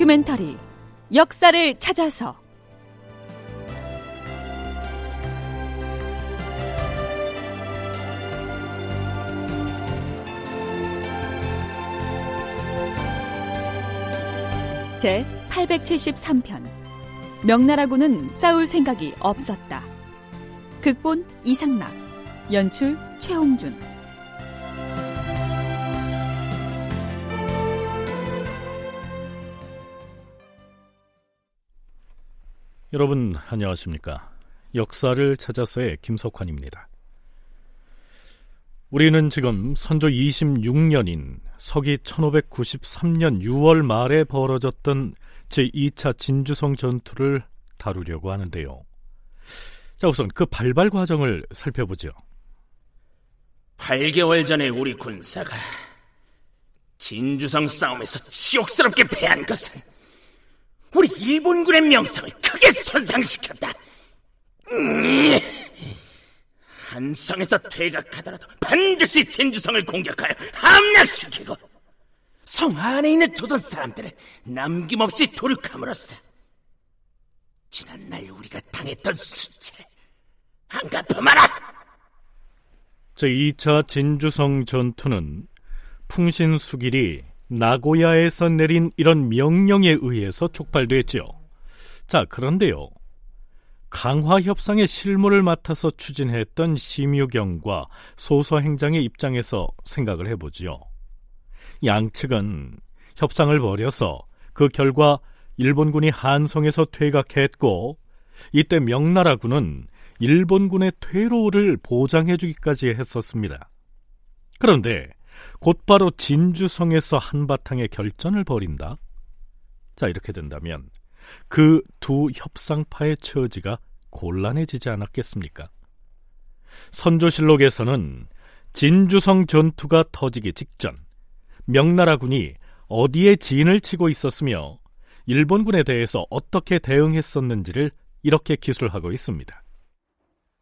다큐멘터리 역사를 찾아서. 제 873편. 명나라군은 싸울 생각이 없었다. 극본 이상락 연출 최홍준 여러분 안녕하십니까? 역사를 찾아서의 김석환입니다. 우리는 지금 선조 26년인 서기 1593년 6월 말에 벌어졌던 제2차 진주성 전투를 다루려고 하는데요. 자, 우선 그 발발 과정을 살펴보죠. 8개월 전에 우리 군사가 진주성 싸움에서 치욕스럽게 패한 것은 우리 일본군의 명성을 크게 손상시켰다. 음, 한성에서 퇴각하더라도 반드시 진주성을 공격하여 함락시키고 성 안에 있는 조선 사람들을 남김없이 도륙함으로써 지난날 우리가 당했던 수치를 안 갚아마라. 제2차 진주성 전투는 풍신수길이 나고야에서 내린 이런 명령에 의해서 촉발됐죠. 자, 그런데요. 강화 협상의 실무를 맡아서 추진했던 심유경과 소서 행장의 입장에서 생각을 해보지요. 양측은 협상을 벌여서 그 결과 일본군이 한성에서 퇴각했고 이때 명나라군은 일본군의 퇴로를 보장해주기까지 했었습니다. 그런데 곧바로 진주성에서 한바탕의 결전을 벌인다. 자, 이렇게 된다면 그 두 협상파의 처지가 곤란해지지 않았겠습니까? 선조실록에서는 진주성 전투가 터지기 직전 명나라군이 어디에 진을 치고 있었으며 일본군에 대해서 어떻게 대응했었는지를 이렇게 기술하고 있습니다.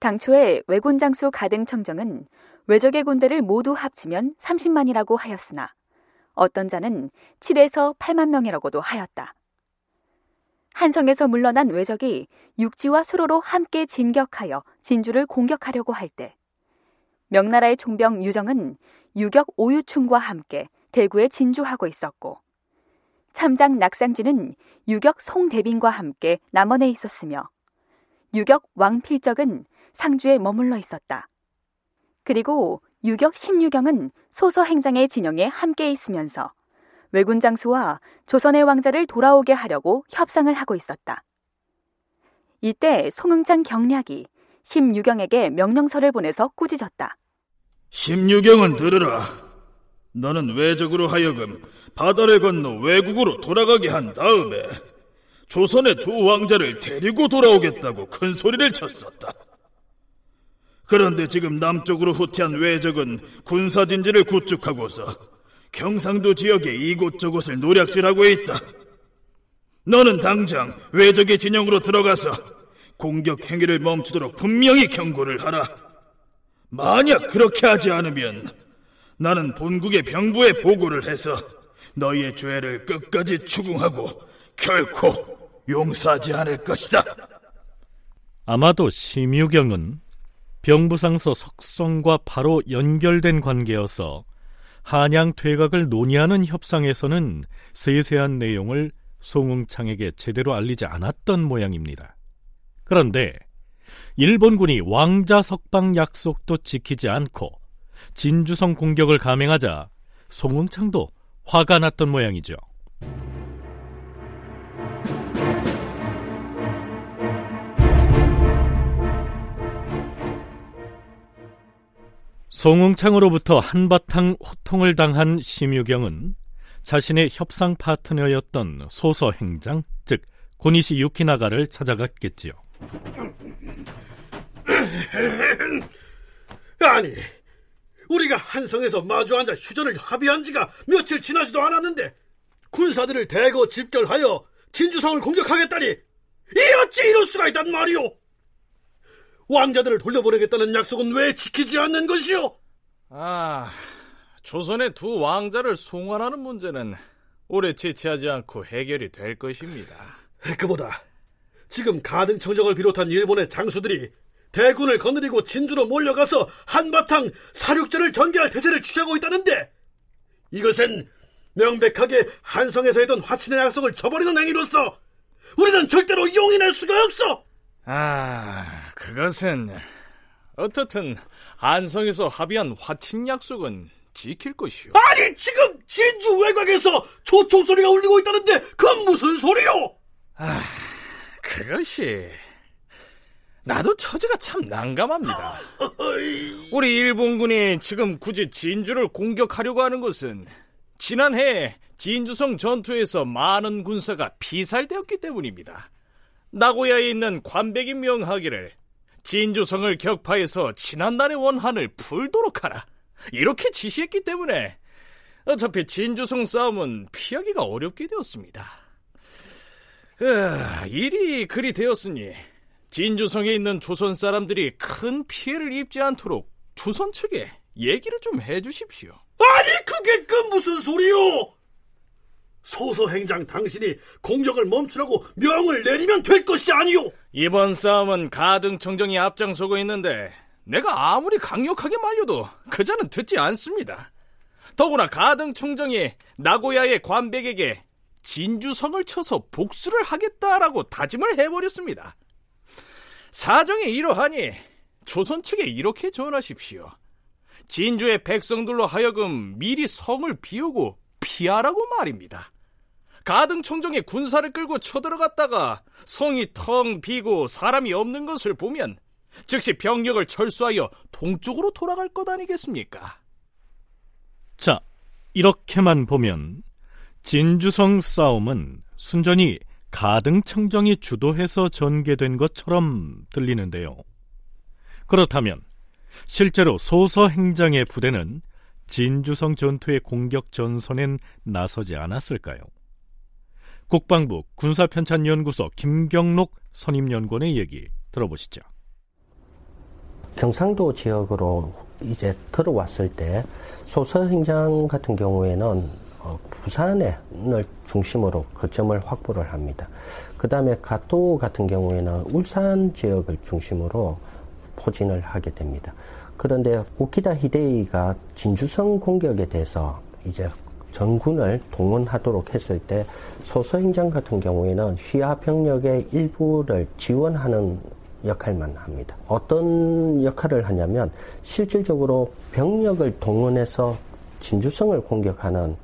당초에 왜군 장수 가등청정은 외적의 군대를 모두 합치면 30만이라고 하였으나 어떤 자는 7에서 8만 명이라고도 하였다. 한성에서 물러난 외적이 육지와 수로로 함께 진격하여 진주를 공격하려고 할 때 명나라의 총병 유정은 유격 오유충과 함께 대구에 진주하고 있었고 참장 낙상진은 유격 송대빈과 함께 남원에 있었으며 유격 왕필적은 상주에 머물러 있었다. 그리고 유격 심유경은 소서 행장의 진영에 함께 있으면서 왜군 장수와 조선의 왕자를 돌아오게 하려고 협상을 하고 있었다. 이때 송응창 경략이 심유경에게 명령서를 보내서 꾸짖었다. 심유경은 들으라. 너는 외적으로 하여금 바다를 건너 외국으로 돌아가게 한 다음에 조선의 두 왕자를 데리고 돌아오겠다고 큰 소리를 쳤었다. 그런데 지금 남쪽으로 후퇴한 외적은 군사진지를 구축하고서 경상도 지역의 이곳저곳을 노략질하고 있다. 너는 당장 외적의 진영으로 들어가서 공격 행위를 멈추도록 분명히 경고를 하라. 만약 그렇게 하지 않으면 나는 본국의 병부에 보고를 해서 너희의 죄를 끝까지 추궁하고 결코 용서하지 않을 것이다. 아마도 심유경은 병부상서 석성과 바로 연결된 관계여서 한양 퇴각을 논의하는 협상에서는 세세한 내용을 송응창에게 제대로 알리지 않았던 모양입니다. 그런데 일본군이 왕자 석방 약속도 지키지 않고 진주성 공격을 감행하자 송응창도 화가 났던 모양이죠. 송응창으로부터 한바탕 호통을 당한 심유경은 자신의 협상 파트너였던 소서 행장, 즉 고니시 유키나가를 찾아갔겠지요. 아니, 우리가 한성에서 마주 앉아 휴전을 합의한 지가 며칠 지나지도 않았는데 군사들을 대거 집결하여 진주성을 공격하겠다니 이 어찌 이럴 수가 있단 말이오? 왕자들을 돌려보내겠다는 약속은 왜 지키지 않는 것이오? 아, 조선의 두 왕자를 송환하는 문제는 오래 지체하지 않고 해결이 될 것입니다. 그보다 지금 가등청정을 비롯한 일본의 장수들이 대군을 거느리고 진주로 몰려가서 한바탕 사륙전을 전개할 태세를 취하고 있다는데 이것은 명백하게 한성에서 했던 화친의 약속을 저버리는 행위로서 우리는 절대로 용인할 수가 없어. 아, 그것은 어떻든 한성에서 합의한 화친 약속은 지킬 것이오. 아니 지금 진주 외곽에서 초총 소리가 울리고 있다는데 그건 무슨 소리요? 아, 그것이 나도 처지가 참 난감합니다. 우리 일본군이 지금 굳이 진주를 공격하려고 하는 것은 지난해 진주성 전투에서 많은 군사가 피살되었기 때문입니다. 나고야에 있는 관백이 명하기를 진주성을 격파해서 지난날의 원한을 풀도록 하라. 이렇게 지시했기 때문에 어차피 진주성 싸움은 피하기가 어렵게 되었습니다. 으, 일이 그리 되었으니 진주성에 있는 조선 사람들이 큰 피해를 입지 않도록 조선 측에 얘기를 좀 해주십시오. 아니 그게 그 무슨 소리요? 소서 행장 당신이 공격을 멈추라고 명을 내리면 될 것이 아니오. 이번 싸움은 가등청정이 앞장서고 있는데 내가 아무리 강력하게 말려도 그자는 듣지 않습니다. 더구나 가등청정이 나고야의 관백에게 진주성을 쳐서 복수를 하겠다라고 다짐을 해버렸습니다. 사정이 이러하니 조선 측에 이렇게 전하십시오. 진주의 백성들로 하여금 미리 성을 비우고 피하라고 말입니다. 가등청정에 군사를 끌고 쳐들어갔다가 성이 텅 비고 사람이 없는 것을 보면 즉시 병력을 철수하여 동쪽으로 돌아갈 것 아니겠습니까? 자, 이렇게만 보면 진주성 싸움은 순전히 가등 청정이 주도해서 전개된 것처럼 들리는데요. 그렇다면 실제로 소서 행장의 부대는 진주성 전투의 공격 전선엔 나서지 않았을까요? 국방부 군사편찬연구소 김경록 선임연구원의 얘기 들어보시죠. 경상도 지역으로 이제 들어왔을 때 소서 행장 같은 경우에는 어, 부산을 중심으로 거점을 확보를 합니다. 그 다음에 가또 같은 경우에는 울산 지역을 중심으로 포진을 하게 됩니다. 그런데 오키다 히데이가 진주성 공격에 대해서 이제 전군을 동원하도록 했을 때 소서행장 같은 경우에는 휘하 병력의 일부를 지원하는 역할만 합니다. 어떤 역할을 하냐면 실질적으로 병력을 동원해서 진주성을 공격하는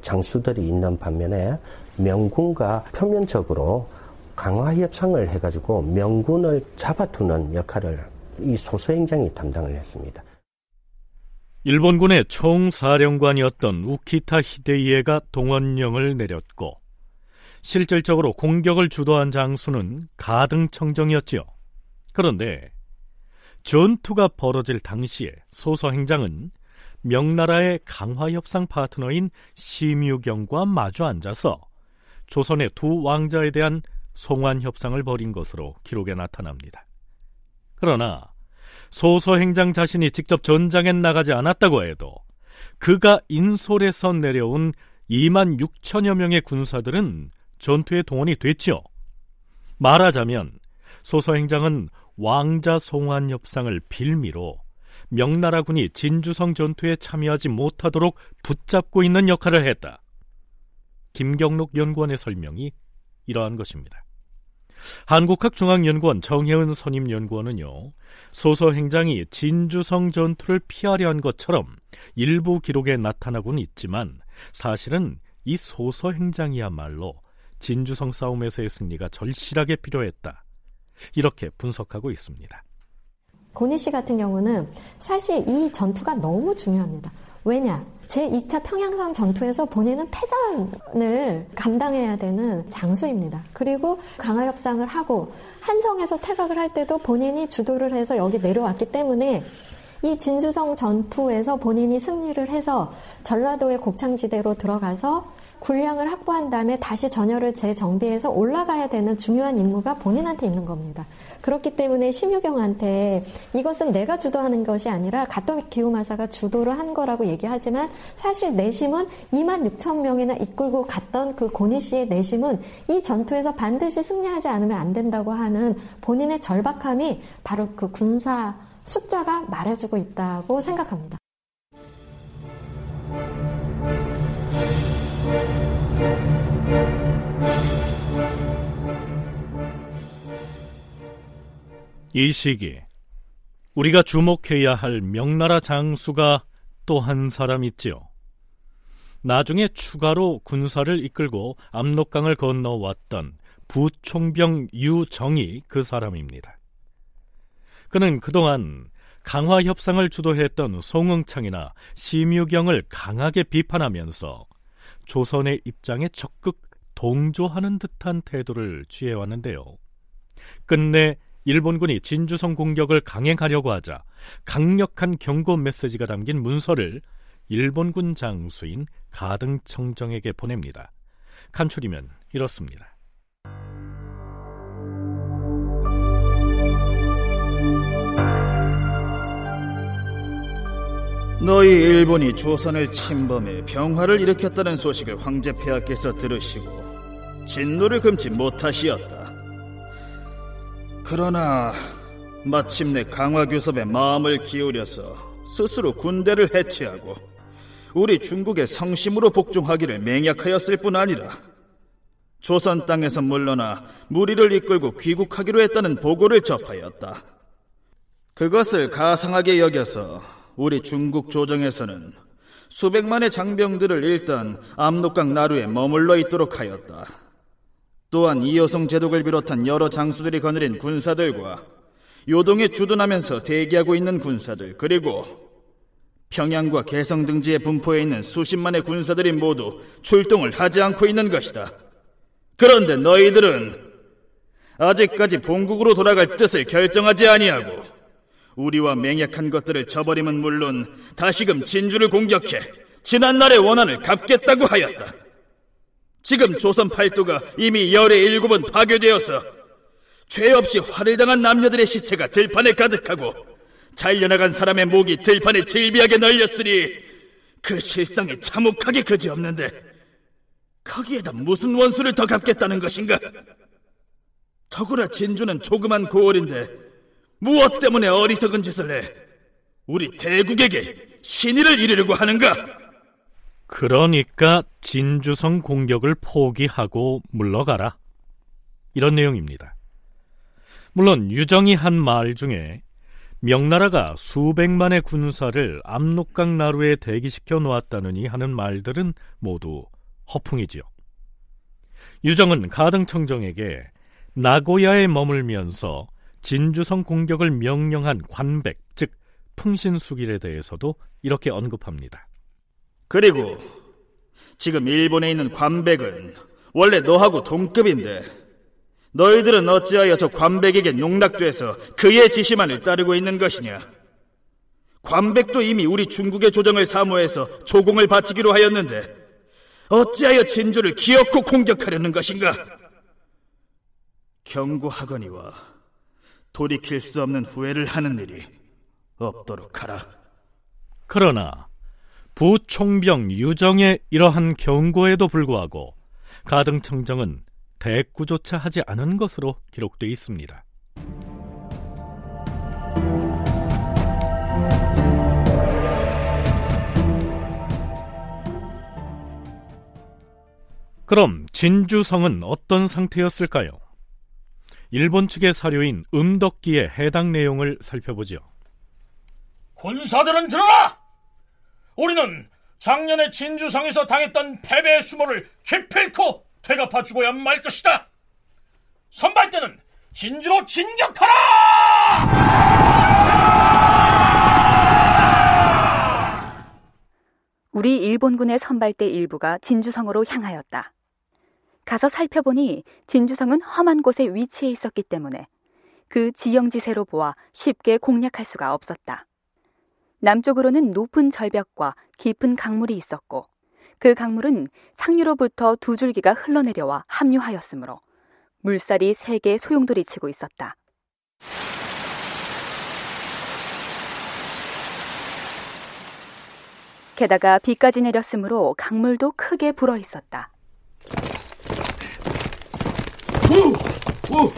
장수들이 있는 반면에 명군과 표면적으로 강화 협상을 해가지고 명군을 잡아두는 역할을 이 소서행장이 담당을 했습니다. 일본군의 총사령관이었던 우키타 히데이에가 동원령을 내렸고 실질적으로 공격을 주도한 장수는 가등청정이었지요. 그런데 전투가 벌어질 당시에 소서 행장은 명나라의 강화 협상 파트너인 심유경과 마주 앉아서 조선의 두 왕자에 대한 송환 협상을 벌인 것으로 기록에 나타납니다. 그러나 소서행장 자신이 직접 전장에 나가지 않았다고 해도 그가 인솔에서 내려온 2만 6천여 명의 군사들은 전투에 동원이 됐죠. 말하자면 소서행장은 왕자 송환 협상을 빌미로 명나라군이 진주성 전투에 참여하지 못하도록 붙잡고 있는 역할을 했다. 김경록 연구원의 설명이 이러한 것입니다. 한국학중앙연구원 정혜은 선임연구원은요, 소서행장이 진주성 전투를 피하려 한 것처럼 일부 기록에 나타나고는 있지만 사실은 이 소서행장이야말로 진주성 싸움에서의 승리가 절실하게 필요했다. 이렇게 분석하고 있습니다. 고니 씨 같은 경우는 사실 이 전투가 너무 중요합니다. 왜냐? 제2차 평양성 전투에서 본인은 패전을 감당해야 되는 장수입니다. 그리고 강화 협상을 하고 한성에서 퇴각을 할 때도 본인이 주도를 해서 여기 내려왔기 때문에 이 진주성 전투에서 본인이 승리를 해서 전라도의 곡창지대로 들어가서 군량을 확보한 다음에 다시 전열을 재정비해서 올라가야 되는 중요한 임무가 본인한테 있는 겁니다. 그렇기 때문에 심유경한테 이것은 내가 주도하는 것이 아니라 가토 기후마사가 주도를 한 거라고 얘기하지만 사실 내심은 2만 6천 명이나 이끌고 갔던 그 고니 씨의 내심은 이 전투에서 반드시 승리하지 않으면 안 된다고 하는 본인의 절박함이 바로 그 군사 숫자가 말해주고 있다고 생각합니다. 이 시기 우리가 주목해야 할 명나라 장수가 또 한 사람 있지요. 나중에 추가로 군사를 이끌고 압록강을 건너왔던 부총병 유정이 그 사람입니다. 그는 그동안 강화 협상을 주도했던 송응창이나 심유경을 강하게 비판하면서 조선의 입장에 적극 동조하는 듯한 태도를 취해왔는데요. 끝내 일본군이 진주성 공격을 강행하려고 하자 강력한 경고 메시지가 담긴 문서를 일본군 장수인 가등청정에게 보냅니다. 간추리면 이렇습니다. 너희 일본이 조선을 침범해 병화를 일으켰다는 소식을 황제 폐하께서 들으시고 진노를 금치 못하시었다. 그러나 마침내 강화교섭에 마음을 기울여서 스스로 군대를 해체하고 우리 중국의 성심으로 복종하기를 맹약하였을 뿐 아니라 조선 땅에서 물러나 무리를 이끌고 귀국하기로 했다는 보고를 접하였다. 그것을 가상하게 여겨서 우리 중국 조정에서는 수백만의 장병들을 일단 압록강 나루에 머물러 있도록 하였다. 또한 이여성 제독을 비롯한 여러 장수들이 거느린 군사들과 요동에 주둔하면서 대기하고 있는 군사들 그리고 평양과 개성 등지에 분포해 있는 수십만의 군사들이 모두 출동을 하지 않고 있는 것이다. 그런데 너희들은 아직까지 본국으로 돌아갈 뜻을 결정하지 아니하고 우리와 맹약한 것들을 저버림은 물론 다시금 진주를 공격해 지난 날의 원한을 갚겠다고 하였다. 지금 조선 팔도가 이미 열의 일곱은 파괴되어서 죄 없이 화를 당한 남녀들의 시체가 들판에 가득하고 잘려나간 사람의 목이 들판에 질비하게 널렸으니 그 실상이 참혹하게 그지없는데 거기에다 무슨 원수를 더 갚겠다는 것인가? 더구나 진주는 조그만 고을인데 무엇 때문에 어리석은 짓을 해? 우리 대국에게 신의를 이르려고 하는가? 그러니까 진주성 공격을 포기하고 물러가라. 이런 내용입니다. 물론 유정이 한 말 중에 명나라가 수백만의 군사를 압록강 나루에 대기시켜 놓았다느니 하는 말들은 모두 허풍이지요. 유정은 가등청정에게 나고야에 머물면서 진주성 공격을 명령한 관백, 즉 풍신수길에 대해서도 이렇게 언급합니다. 그리고 지금 일본에 있는 관백은 원래 너하고 동급인데 너희들은 어찌하여 저 관백에게 농락돼서 그의 지시만을 따르고 있는 것이냐? 관백도 이미 우리 중국의 조정을 사모해서 조공을 바치기로 하였는데 어찌하여 진주를 기어코 공격하려는 것인가? 경고하거니와 돌이킬 수 없는 후회를 하는 일이 없도록 하라. 그러나 부총병 유정의 이러한 경고에도 불구하고 가등청정은 대꾸조차 하지 않은 것으로 기록되어 있습니다. 그럼 진주성은 어떤 상태였을까요? 일본 측의 사료인 음덕기의 해당 내용을 살펴보죠. 군사들은 들어라! 우리는 작년에 진주성에서 당했던 패배의 수모를 기필코 되갚아 주고야 말 것이다. 선발 때는 진주로 진격하라! 우리 일본군의 선발대 일부가 진주성으로 향하였다. 가서 살펴보니 진주성은 험한 곳에 위치해 있었기 때문에 그 지형지세로 보아 쉽게 공략할 수가 없었다. 남쪽으로는 높은 절벽과 깊은 강물이 있었고 그 강물은 상류로부터 두 줄기가 흘러내려와 합류하였으므로 물살이 세게 소용돌이치고 있었다. 게다가 비까지 내렸으므로 강물도 크게 불어 있었다. 오! 오!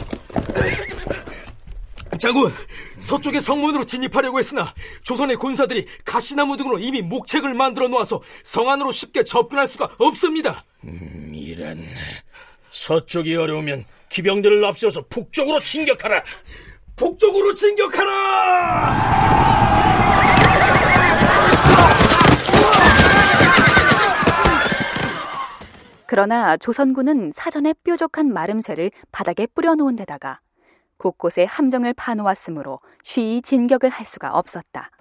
장군, 서쪽의 성문으로 진입하려고 했으나 조선의 군사들이 가시나무 등으로 이미 목책을 만들어 놓아서 성 안으로 쉽게 접근할 수가 없습니다. 음, 이런 서쪽이 어려우면 기병들을 앞세워서 북쪽으로 진격하라. 북쪽으로 진격하라! 그러나 조선군은 사전에 뾰족한 마름쇠를 바닥에 뿌려놓은 데다가 곳곳에 함정을 파놓았으므로 쉬이 진격을 할 수가 없었다.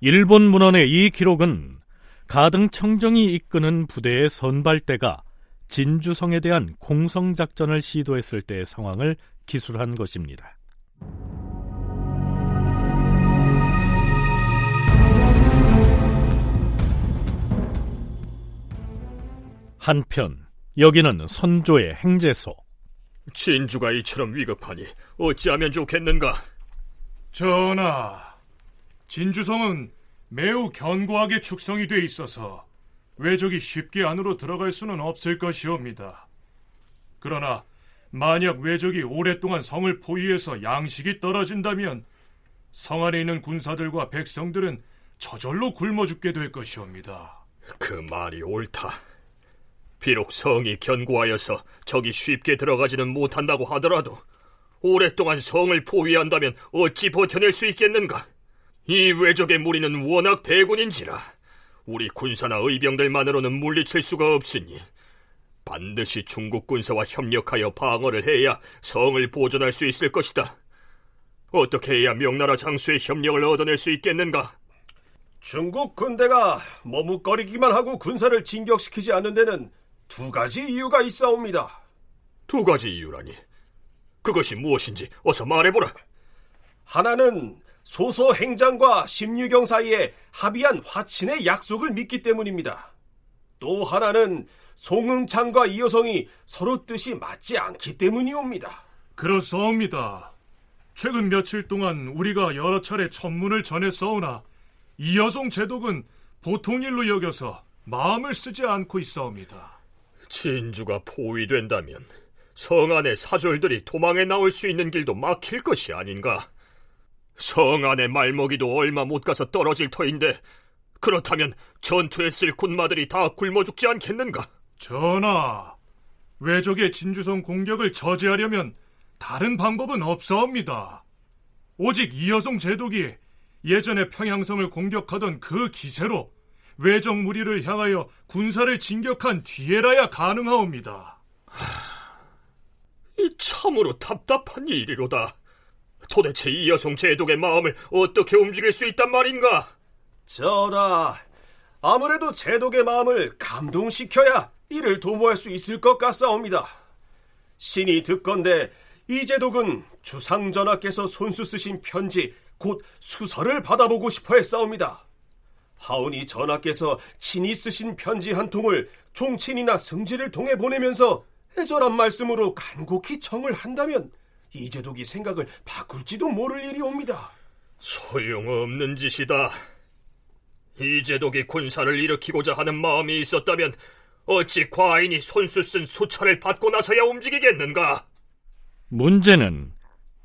일본 문헌의 이 기록은 가등 청정이 이끄는 부대의 선발대가 진주성에 대한 공성작전을 시도했을 때의 상황을 기술한 것입니다. 한편 여기는 선조의 행제소. 진주가 이처럼 위급하니 어찌하면 좋겠는가? 전하, 진주성은 매우 견고하게 축성이 돼 있어서 외적이 쉽게 안으로 들어갈 수는 없을 것이옵니다. 그러나 만약 외적이 오랫동안 성을 포위해서 양식이 떨어진다면 성 안에 있는 군사들과 백성들은 저절로 굶어 죽게 될 것이옵니다. 그 말이 옳다. 비록 성이 견고하여서 적이 쉽게 들어가지는 못한다고 하더라도 오랫동안 성을 포위한다면 어찌 버텨낼 수 있겠는가? 이 외적의 무리는 워낙 대군인지라 우리 군사나 의병들만으로는 물리칠 수가 없으니 반드시 중국 군사와 협력하여 방어를 해야 성을 보존할 수 있을 것이다. 어떻게 해야 명나라 장수의 협력을 얻어낼 수 있겠는가? 중국 군대가 머뭇거리기만 하고 군사를 진격시키지 않는 데는 두 가지 이유가 있사옵니다. 두 가지 이유라니. 그것이 무엇인지 어서 말해보라. 하나는 소서 행장과 심유경 사이에 합의한 화친의 약속을 믿기 때문입니다. 또 하나는 송응창과 이여성이 서로 뜻이 맞지 않기 때문이옵니다. 그렇사옵니다. 최근 며칠 동안 우리가 여러 차례 천문을 전했사오나 이여성 제독은 보통 일로 여겨서 마음을 쓰지 않고 있사옵니다. 진주가 포위된다면 성 안의 사졸들이 도망해 나올 수 있는 길도 막힐 것이 아닌가? 성 안의 말먹이도 얼마 못 가서 떨어질 터인데 그렇다면 전투에 쓸 군마들이 다 굶어 죽지 않겠는가? 전하, 외적의 진주성 공격을 저지하려면 다른 방법은 없사옵니다. 오직 이여성 제독이 예전에 평양성을 공격하던 그 기세로 외적 무리를 향하여 군사를 진격한 뒤에라야 가능하옵니다. 이 참으로 답답한 일이로다. 도대체 이 여성 제독의 마음을 어떻게 움직일 수 있단 말인가? 전하, 아무래도 제독의 마음을 감동시켜야 이를 도모할 수 있을 것 같사옵니다. 신이 듣건대 이 제독은 주상전하께서 손수 쓰신 편지 곧 수서를 받아보고 싶어 했사옵니다. 하오니 전하께서 친히 쓰신 편지 한 통을 종친이나 승지를 통해 보내면서 애절한 말씀으로 간곡히 청을 한다면 이제독이 생각을 바꿀지도 모를 일이 옵니다. 소용없는 짓이다. 이제독이 군사를 일으키고자 하는 마음이 있었다면 어찌 과인이 손수 쓴 수차를 받고 나서야 움직이겠는가? 문제는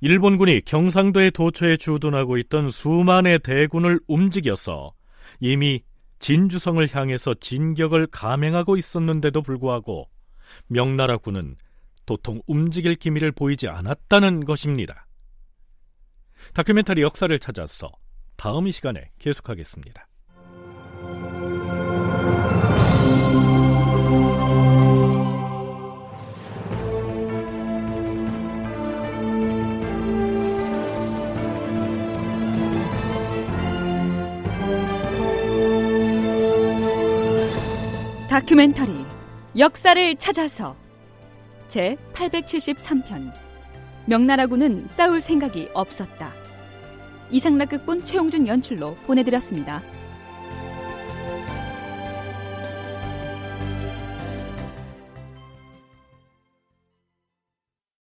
일본군이 경상도의 도처에 주둔하고 있던 수만의 대군을 움직여서 이미 진주성을 향해서 진격을 감행하고 있었는데도 불구하고 명나라군은 도통 움직일 기미를 보이지 않았다는 것입니다. 다큐멘터리 역사를 찾아서 다음 이 시간에 계속하겠습니다. 다큐멘터리 역사를 찾아서 제 873편 명나라군은 싸울 생각이 없었다. 이상락극본 최용준 연출로 보내드렸습니다.